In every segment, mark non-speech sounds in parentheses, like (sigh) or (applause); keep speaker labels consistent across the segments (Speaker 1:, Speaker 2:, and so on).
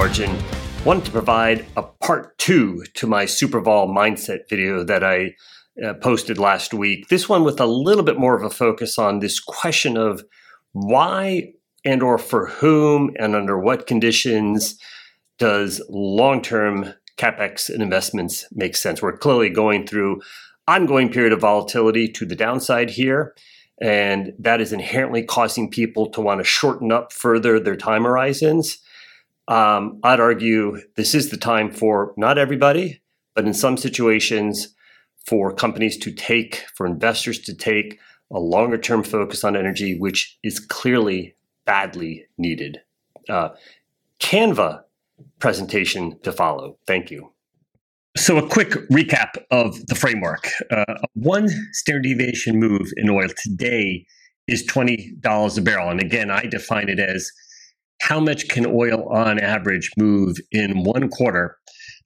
Speaker 1: Arjun. Wanted to provide a part two to my Super Vol mindset video that I uh, posted last week. This one with a little bit more of a focus on this question of why and or for whom and under what conditions does long-term capex and investments make sense. We're clearly going through ongoing period of volatility to the downside here and that is inherently causing people to want to shorten up further their time horizons. Um, I'd argue this is the time for not everybody, but in some situations, for companies to take, for investors to take a longer term focus on energy, which is clearly badly needed. Uh, Canva presentation to follow. Thank you. So, a quick recap of the framework. Uh, one standard deviation move in oil today is $20 a barrel. And again, I define it as how much can oil on average move in one quarter?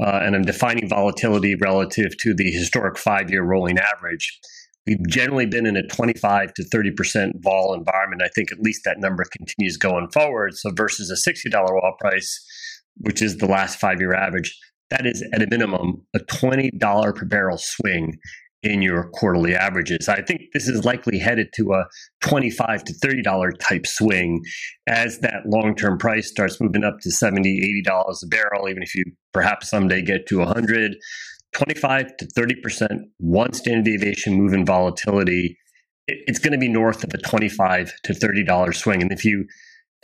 Speaker 1: Uh, and I'm defining volatility relative to the historic five year rolling average. We've generally been in a 25 to 30% vol environment. I think at least that number continues going forward. So, versus a $60 oil price, which is the last five year average, that is at a minimum a $20 per barrel swing in your quarterly averages. I think this is likely headed to a 25 to $30 type swing as that long-term price starts moving up to 70, $80 a barrel, even if you perhaps someday get to 100, 25 to 30% one standard deviation move in volatility. It's going to be north of a 25 to $30 swing. And if you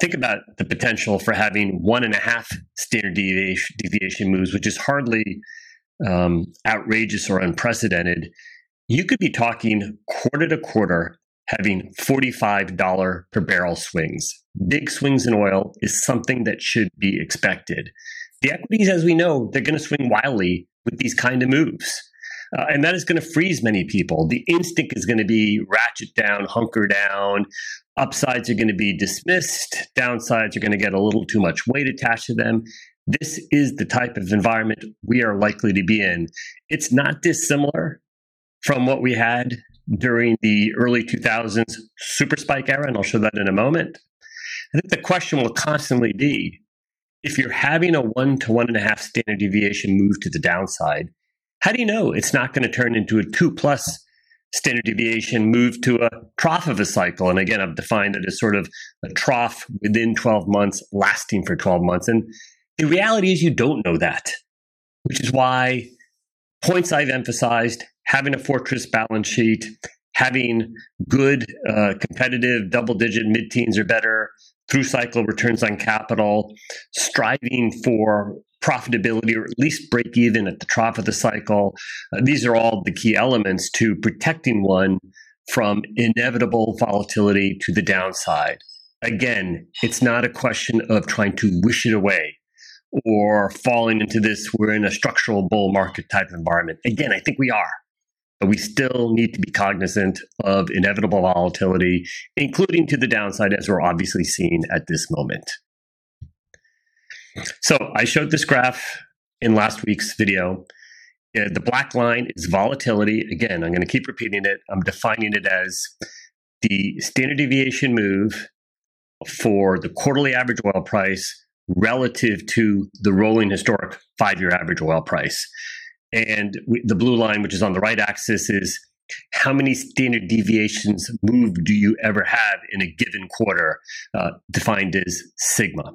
Speaker 1: think about the potential for having one and a half standard deviation, deviation moves, which is hardly um, outrageous or unprecedented, you could be talking quarter to quarter having $45 per barrel swings. Big swings in oil is something that should be expected. The equities, as we know, they're going to swing wildly with these kind of moves. Uh, and that is going to freeze many people. The instinct is going to be ratchet down, hunker down. Upsides are going to be dismissed. Downsides are going to get a little too much weight attached to them. This is the type of environment we are likely to be in. It's not dissimilar from what we had during the early 2000s super spike era, and I'll show that in a moment. I think the question will constantly be if you're having a one to one and a half standard deviation move to the downside, how do you know it's not going to turn into a two plus standard deviation move to a trough of a cycle? And again, I've defined it as sort of a trough within 12 months, lasting for 12 months. And the reality is, you don't know that, which is why points I've emphasized having a fortress balance sheet, having good, uh, competitive double digit mid teens or better through cycle returns on capital, striving for profitability or at least break even at the trough of the cycle. Uh, these are all the key elements to protecting one from inevitable volatility to the downside. Again, it's not a question of trying to wish it away or falling into this, we're in a structural bull market type environment. Again, I think we are. But we still need to be cognizant of inevitable volatility, including to the downside, as we're obviously seeing at this moment. So I showed this graph in last week's video. Uh, the black line is volatility. Again, I'm going to keep repeating it. I'm defining it as the standard deviation move for the quarterly average oil price relative to the rolling historic five year average oil price. And we, the blue line, which is on the right axis, is how many standard deviations move do you ever have in a given quarter, uh, defined as sigma.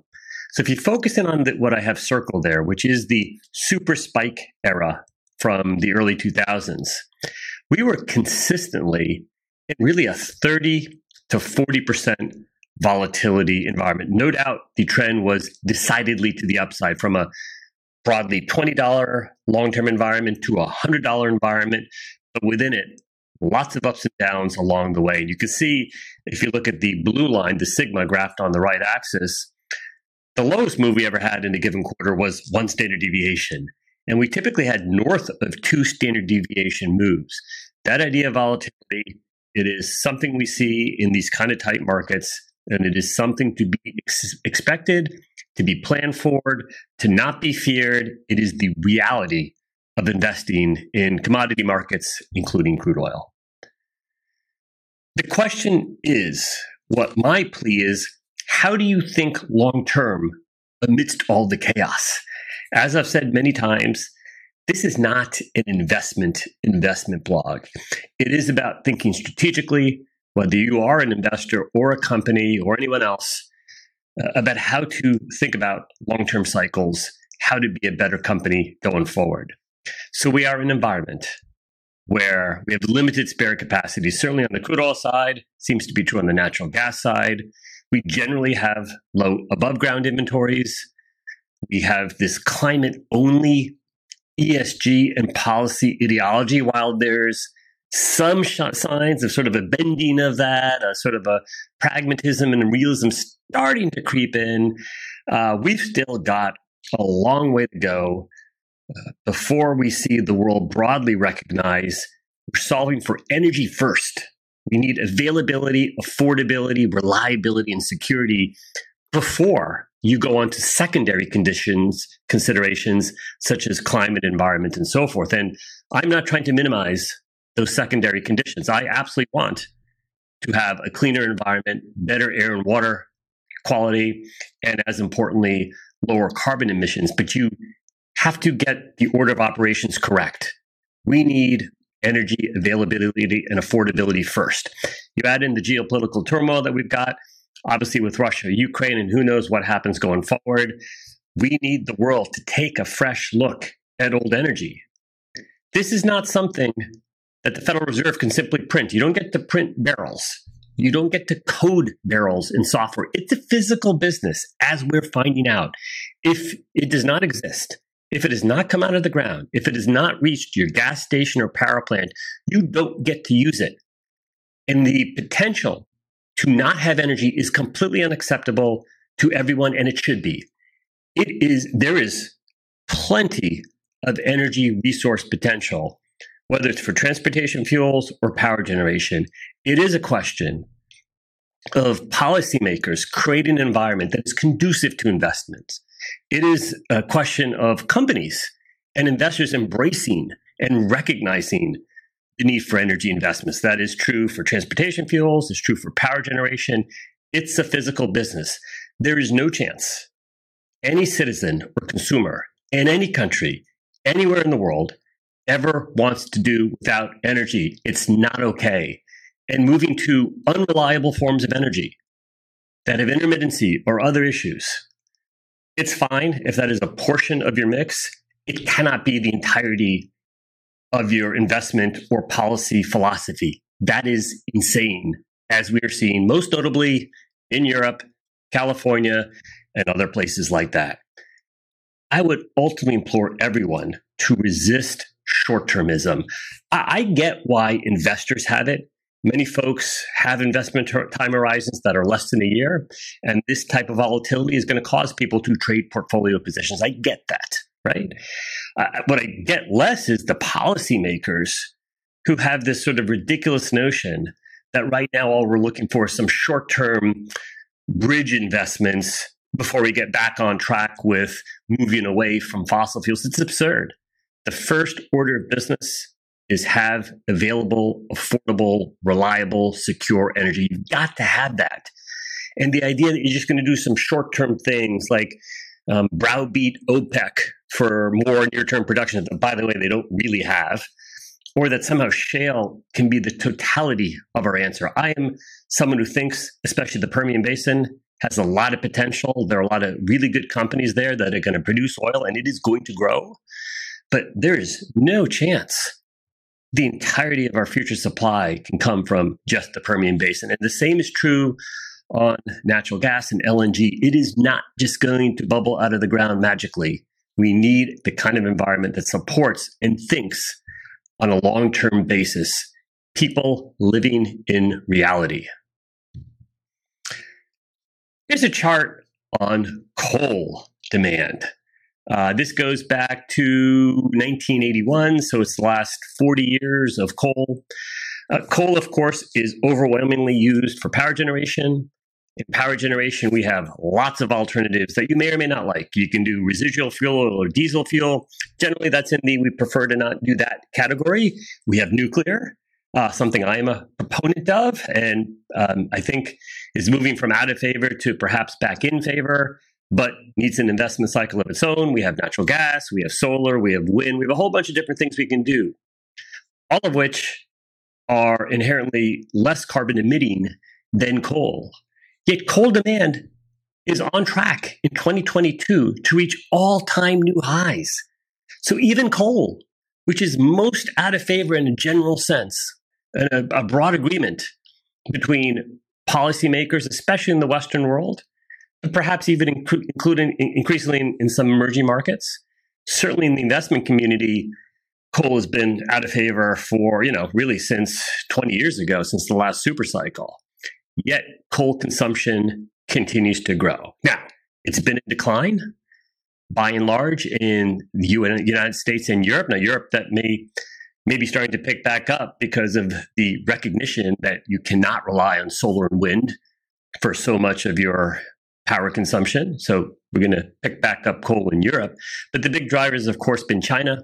Speaker 1: So if you focus in on the, what I have circled there, which is the super spike era from the early 2000s, we were consistently really a 30 to 40% volatility environment. No doubt the trend was decidedly to the upside from a broadly $20 long term environment to a $100 environment, but within it, lots of ups and downs along the way. And you can see if you look at the blue line, the sigma graphed on the right axis, the lowest move we ever had in a given quarter was one standard deviation. And we typically had north of two standard deviation moves. That idea of volatility, it is something we see in these kind of tight markets, and it is something to be ex- expected, to be planned for, to not be feared. It is the reality of investing in commodity markets, including crude oil. The question is what my plea is how do you think long term amidst all the chaos. As I've said many times, this is not an investment investment blog. It is about thinking strategically, whether you are an investor or a company or anyone else, uh, about how to think about long term cycles, how to be a better company going forward. So we are in an environment where we have limited spare capacity, certainly on the crude oil side, seems to be true on the natural gas side. We generally have low above ground inventories. We have this climate only ESG and policy ideology, while there's some signs of sort of a bending of that, a sort of a pragmatism and realism starting to creep in. Uh, we've still got a long way to go uh, before we see the world broadly recognize we're solving for energy first. We need availability, affordability, reliability, and security before you go on to secondary conditions, considerations such as climate, environment, and so forth. And I'm not trying to minimize those secondary conditions. I absolutely want to have a cleaner environment, better air and water quality, and as importantly, lower carbon emissions. But you have to get the order of operations correct. We need energy availability and affordability first. You add in the geopolitical turmoil that we've got, obviously with Russia, Ukraine, and who knows what happens going forward. We need the world to take a fresh look at old energy. This is not something that the Federal Reserve can simply print. You don't get to print barrels. You don't get to code barrels in software. It's a physical business, as we're finding out. If it does not exist, if it has not come out of the ground, if it has not reached your gas station or power plant, you don't get to use it. And the potential to not have energy is completely unacceptable to everyone, and it should be. It is, there is plenty of energy resource potential, whether it's for transportation fuels or power generation. It is a question of policymakers creating an environment that is conducive to investments it is a question of companies and investors embracing and recognizing the need for energy investments. That is true for transportation fuels, it's true for power generation. It's a physical business. There is no chance any citizen or consumer in any country, anywhere in the world, ever wants to do without energy. It's not okay. And moving to unreliable forms of energy that have intermittency or other issues it's fine if that is a portion of your mix. It cannot be the entirety of your investment or policy philosophy. That is insane, as we are seeing most notably in Europe, California, and other places like that. I would ultimately implore everyone to resist short termism. I, I, get why investors have it. Many folks have investment time horizons that are less than a year, and this type of volatility is going to cause people to trade portfolio positions. I get that, right? Uh, what I get less is the policymakers who have this sort of ridiculous notion that right now all we're looking for is some short term bridge investments before we get back on track with moving away from fossil fuels. It's absurd. The first order of business is have available, affordable, reliable, secure energy. You've got to have that. And the idea that you're just going to do some short term things like um, browbeat OPEC for more near term production that, by the way, they don't really have, or that somehow shale can be the totality of our answer. I am someone who thinks, especially the Permian Basin, has a lot of potential. There are a lot of really good companies there that are going to produce oil and it is going to grow. But there is no chance the entirety of our future supply can come from just the Permian Basin. And the same is true on natural gas and LNG. It is not just going to bubble out of the ground magically. We need the kind of environment that supports and thinks on a long term basis people living in reality. Here's a chart on coal demand. Uh, this goes back to 1981, so it's the last 40 years of coal. Uh, coal, of course, is overwhelmingly used for power generation. In power generation, we have lots of alternatives that you may or may not like. You can do residual fuel or diesel fuel. Generally, that's in the we prefer to not do that category. We have nuclear, uh, something I am a proponent of, and um, I think is moving from out of favor to perhaps back in favor. But needs an investment cycle of its own. We have natural gas, we have solar, we have wind, we have a whole bunch of different things we can do, all of which are inherently less carbon emitting than coal. Yet coal demand is on track in 2022 to reach all time new highs. So even coal, which is most out of favor in a general sense, a, a broad agreement between policymakers, especially in the Western world, perhaps even inc- including increasingly in, in some emerging markets. Certainly in the investment community, coal has been out of favor for, you know, really since 20 years ago, since the last super cycle. Yet coal consumption continues to grow. Now, it's been in decline by and large in the United States and Europe. Now, Europe that may may be starting to pick back up because of the recognition that you cannot rely on solar and wind for so much of your power consumption. So we're going to pick back up coal in Europe. But the big driver has, of course, been China.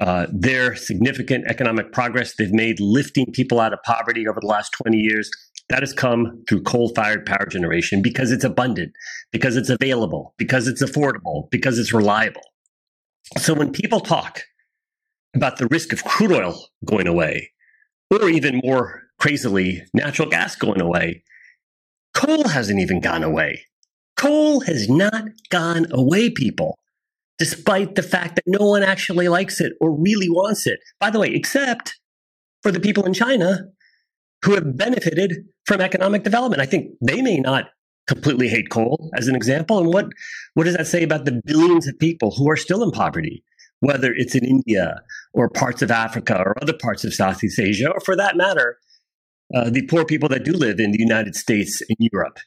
Speaker 1: Uh, their significant economic progress they've made lifting people out of poverty over the last 20 years that has come through coal fired power generation because it's abundant, because it's available, because it's affordable, because it's reliable. So when people talk about the risk of crude oil going away, or even more crazily, natural gas going away, coal hasn't even gone away. Coal has not gone away, people, despite the fact that no one actually likes it or really wants it. By the way, except for the people in China who have benefited from economic development. I think they may not completely hate coal, as an example. And what, what does that say about the billions of people who are still in poverty, whether it's in India or parts of Africa or other parts of Southeast Asia, or for that matter, uh, the poor people that do live in the United States and Europe?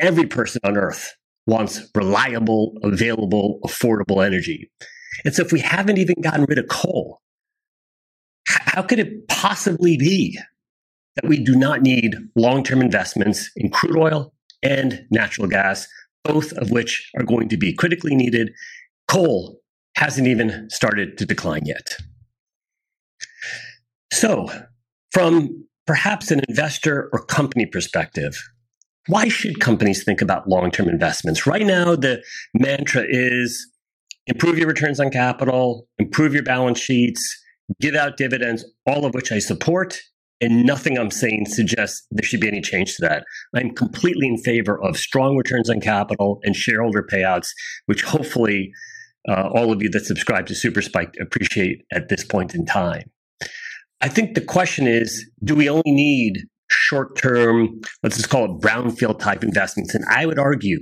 Speaker 1: Every person on earth wants reliable, available, affordable energy. And so if we haven't even gotten rid of coal, how could it possibly be that we do not need long term investments in crude oil and natural gas, both of which are going to be critically needed. Coal hasn't even started to decline yet. So, from perhaps an investor or company perspective, why should companies think about long term investments? Right now, the mantra is improve your returns on capital, improve your balance sheets, give out dividends, all of which I support and nothing I'm saying suggests there should be any change to that. I'm completely in favor of strong returns on capital and shareholder payouts, which hopefully uh, all of you that subscribe to Super Spike appreciate at this point in time. I think the question is do we only need short term, let's just call it brownfield type investments? And I would argue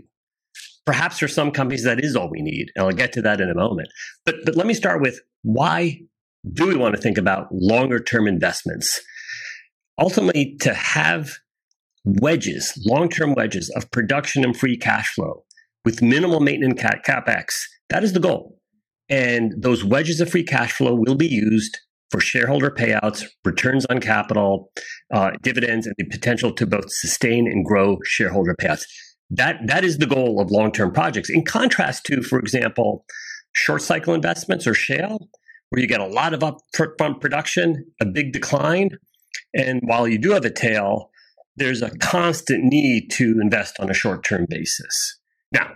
Speaker 1: perhaps for some companies that is all we need. And I'll get to that in a moment. But, but let me start with why do we want to think about longer term investments? ultimately to have wedges, long term wedges of production and free cash flow with minimal maintenance capex. That is the goal. And those wedges of free cash flow will be used for shareholder payouts, returns on capital, uh, dividends, and the potential to both sustain and grow shareholder payouts. That, that is the goal of long term projects. In contrast to, for example, short cycle investments or shale, where you get a lot of upfront production, a big decline, and while you do have a tail, there's a constant need to invest on a short term basis. Now,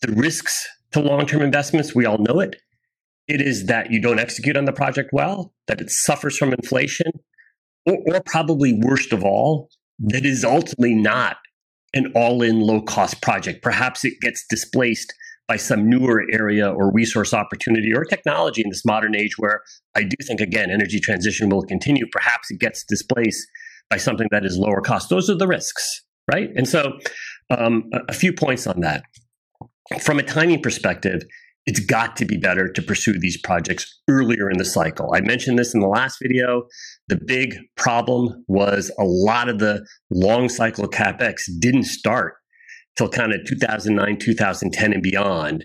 Speaker 1: the risks to long term investments, we all know it. It is that you don't execute on the project well, that it suffers from inflation, or, or probably worst of all, that is ultimately not an all in low cost project. Perhaps it gets displaced by some newer area or resource opportunity or technology in this modern age where I do think, again, energy transition will continue. Perhaps it gets displaced by something that is lower cost. Those are the risks, right? And so, um, a, a few points on that. From a timing perspective, it's got to be better to pursue these projects earlier in the cycle. I mentioned this in the last video. The big problem was a lot of the long cycle capex didn't start till kind of 2009, 2010, and beyond.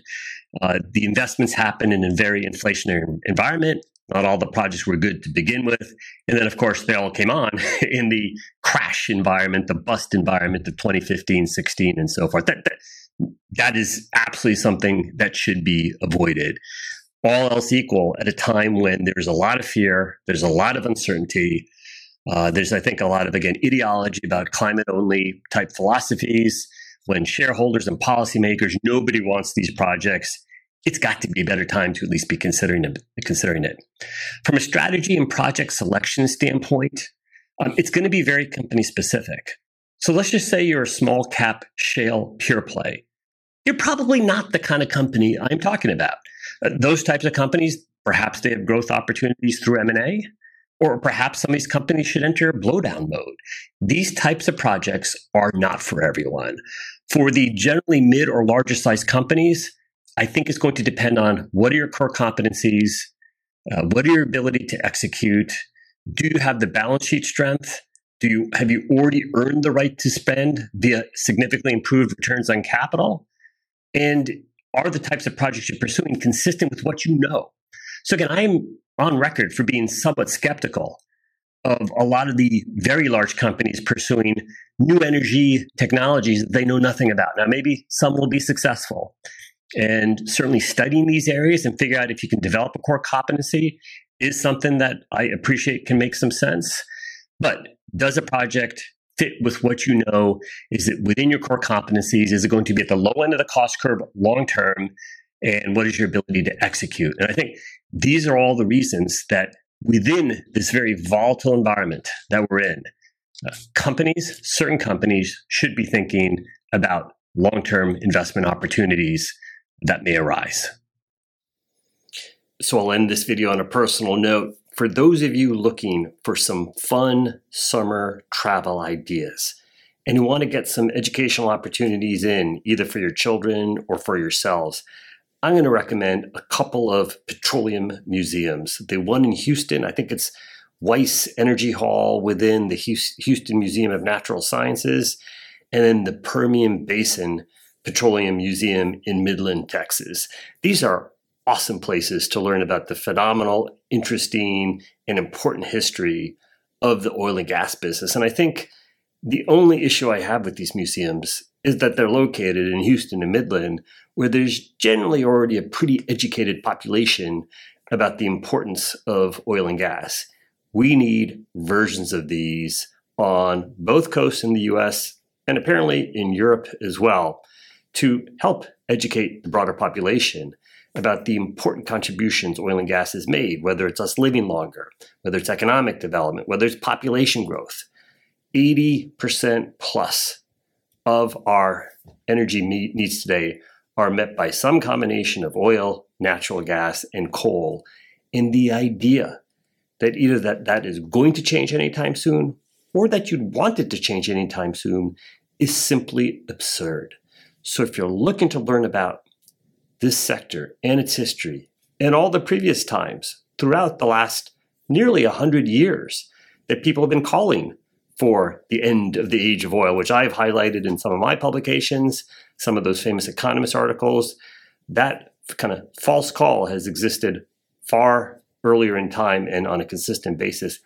Speaker 1: Uh, the investments happened in a very inflationary environment. Not all the projects were good to begin with. And then, of course, they all came on (laughs) in the crash environment, the bust environment of 2015, 16, and so forth. That, that, that is absolutely something that should be avoided. All else equal, at a time when there's a lot of fear, there's a lot of uncertainty, uh, there's, I think, a lot of, again, ideology about climate only type philosophies when shareholders and policymakers, nobody wants these projects, it's got to be a better time to at least be considering it. Considering it. From a strategy and project selection standpoint, um, it's going to be very company specific. So let's just say you're a small cap shale pure play. You're probably not the kind of company I'm talking about. Uh, those types of companies, perhaps they have growth opportunities through M&A, or perhaps some of these companies should enter blowdown mode. These types of projects are not for everyone. For the generally mid or larger size companies, I think it's going to depend on what are your core competencies, uh, what are your ability to execute, do you have the balance sheet strength? Do you have you already earned the right to spend via significantly improved returns on capital? And are the types of projects you're pursuing consistent with what you know? So again, I'm on record for being somewhat skeptical of a lot of the very large companies pursuing new energy technologies they know nothing about. Now, maybe some will be successful. And certainly studying these areas and figure out if you can develop a core competency is something that I appreciate can make some sense. But does a project fit with what you know? Is it within your core competencies? Is it going to be at the low end of the cost curve long term? And what is your ability to execute? And I think these are all the reasons that within this very volatile environment that we're in, uh, companies, certain companies, should be thinking about long term investment opportunities that may arise. So I'll end this video on a personal note. For those of you looking for some fun summer travel ideas and who want to get some educational opportunities in, either for your children or for yourselves, I'm going to recommend a couple of petroleum museums. The one in Houston, I think it's Wiess Energy Hall within the Houston Museum of Natural Sciences, and then the Permian Basin Petroleum Museum in Midland, Texas. These are awesome places to learn about the phenomenal, interesting, and important history of the oil and gas business. And I think the only issue I have with these museums is that they're located in Houston and Midland, where there's generally already a pretty educated population about the importance of oil and gas. We need versions of these on both coasts in the US and apparently in Europe as well to help educate the broader population about the important contributions oil and gas has made, whether it's us living longer, whether it's economic development, whether it's population growth. 80% plus of our energy needs today are met by some combination of oil, natural gas, and coal. And the idea that either that, that is going to change anytime soon or that you'd want it to change anytime soon is simply absurd. So if you're looking to learn about this sector and its history and all the previous times throughout the last nearly 100 years that people have been calling for the end of the age of oil, which I've highlighted in some of my publications, some of those famous economist articles. That kind of false call has existed far earlier in time and on a consistent basis.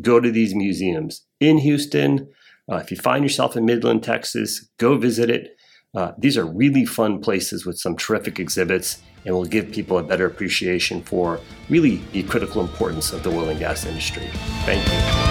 Speaker 1: Go to these museums in Houston. Uh, if you find yourself in Midland, Texas, go visit it. Uh, these are really fun places with some terrific exhibits and will give people a better appreciation for really the critical importance of the oil and gas industry. Thank you.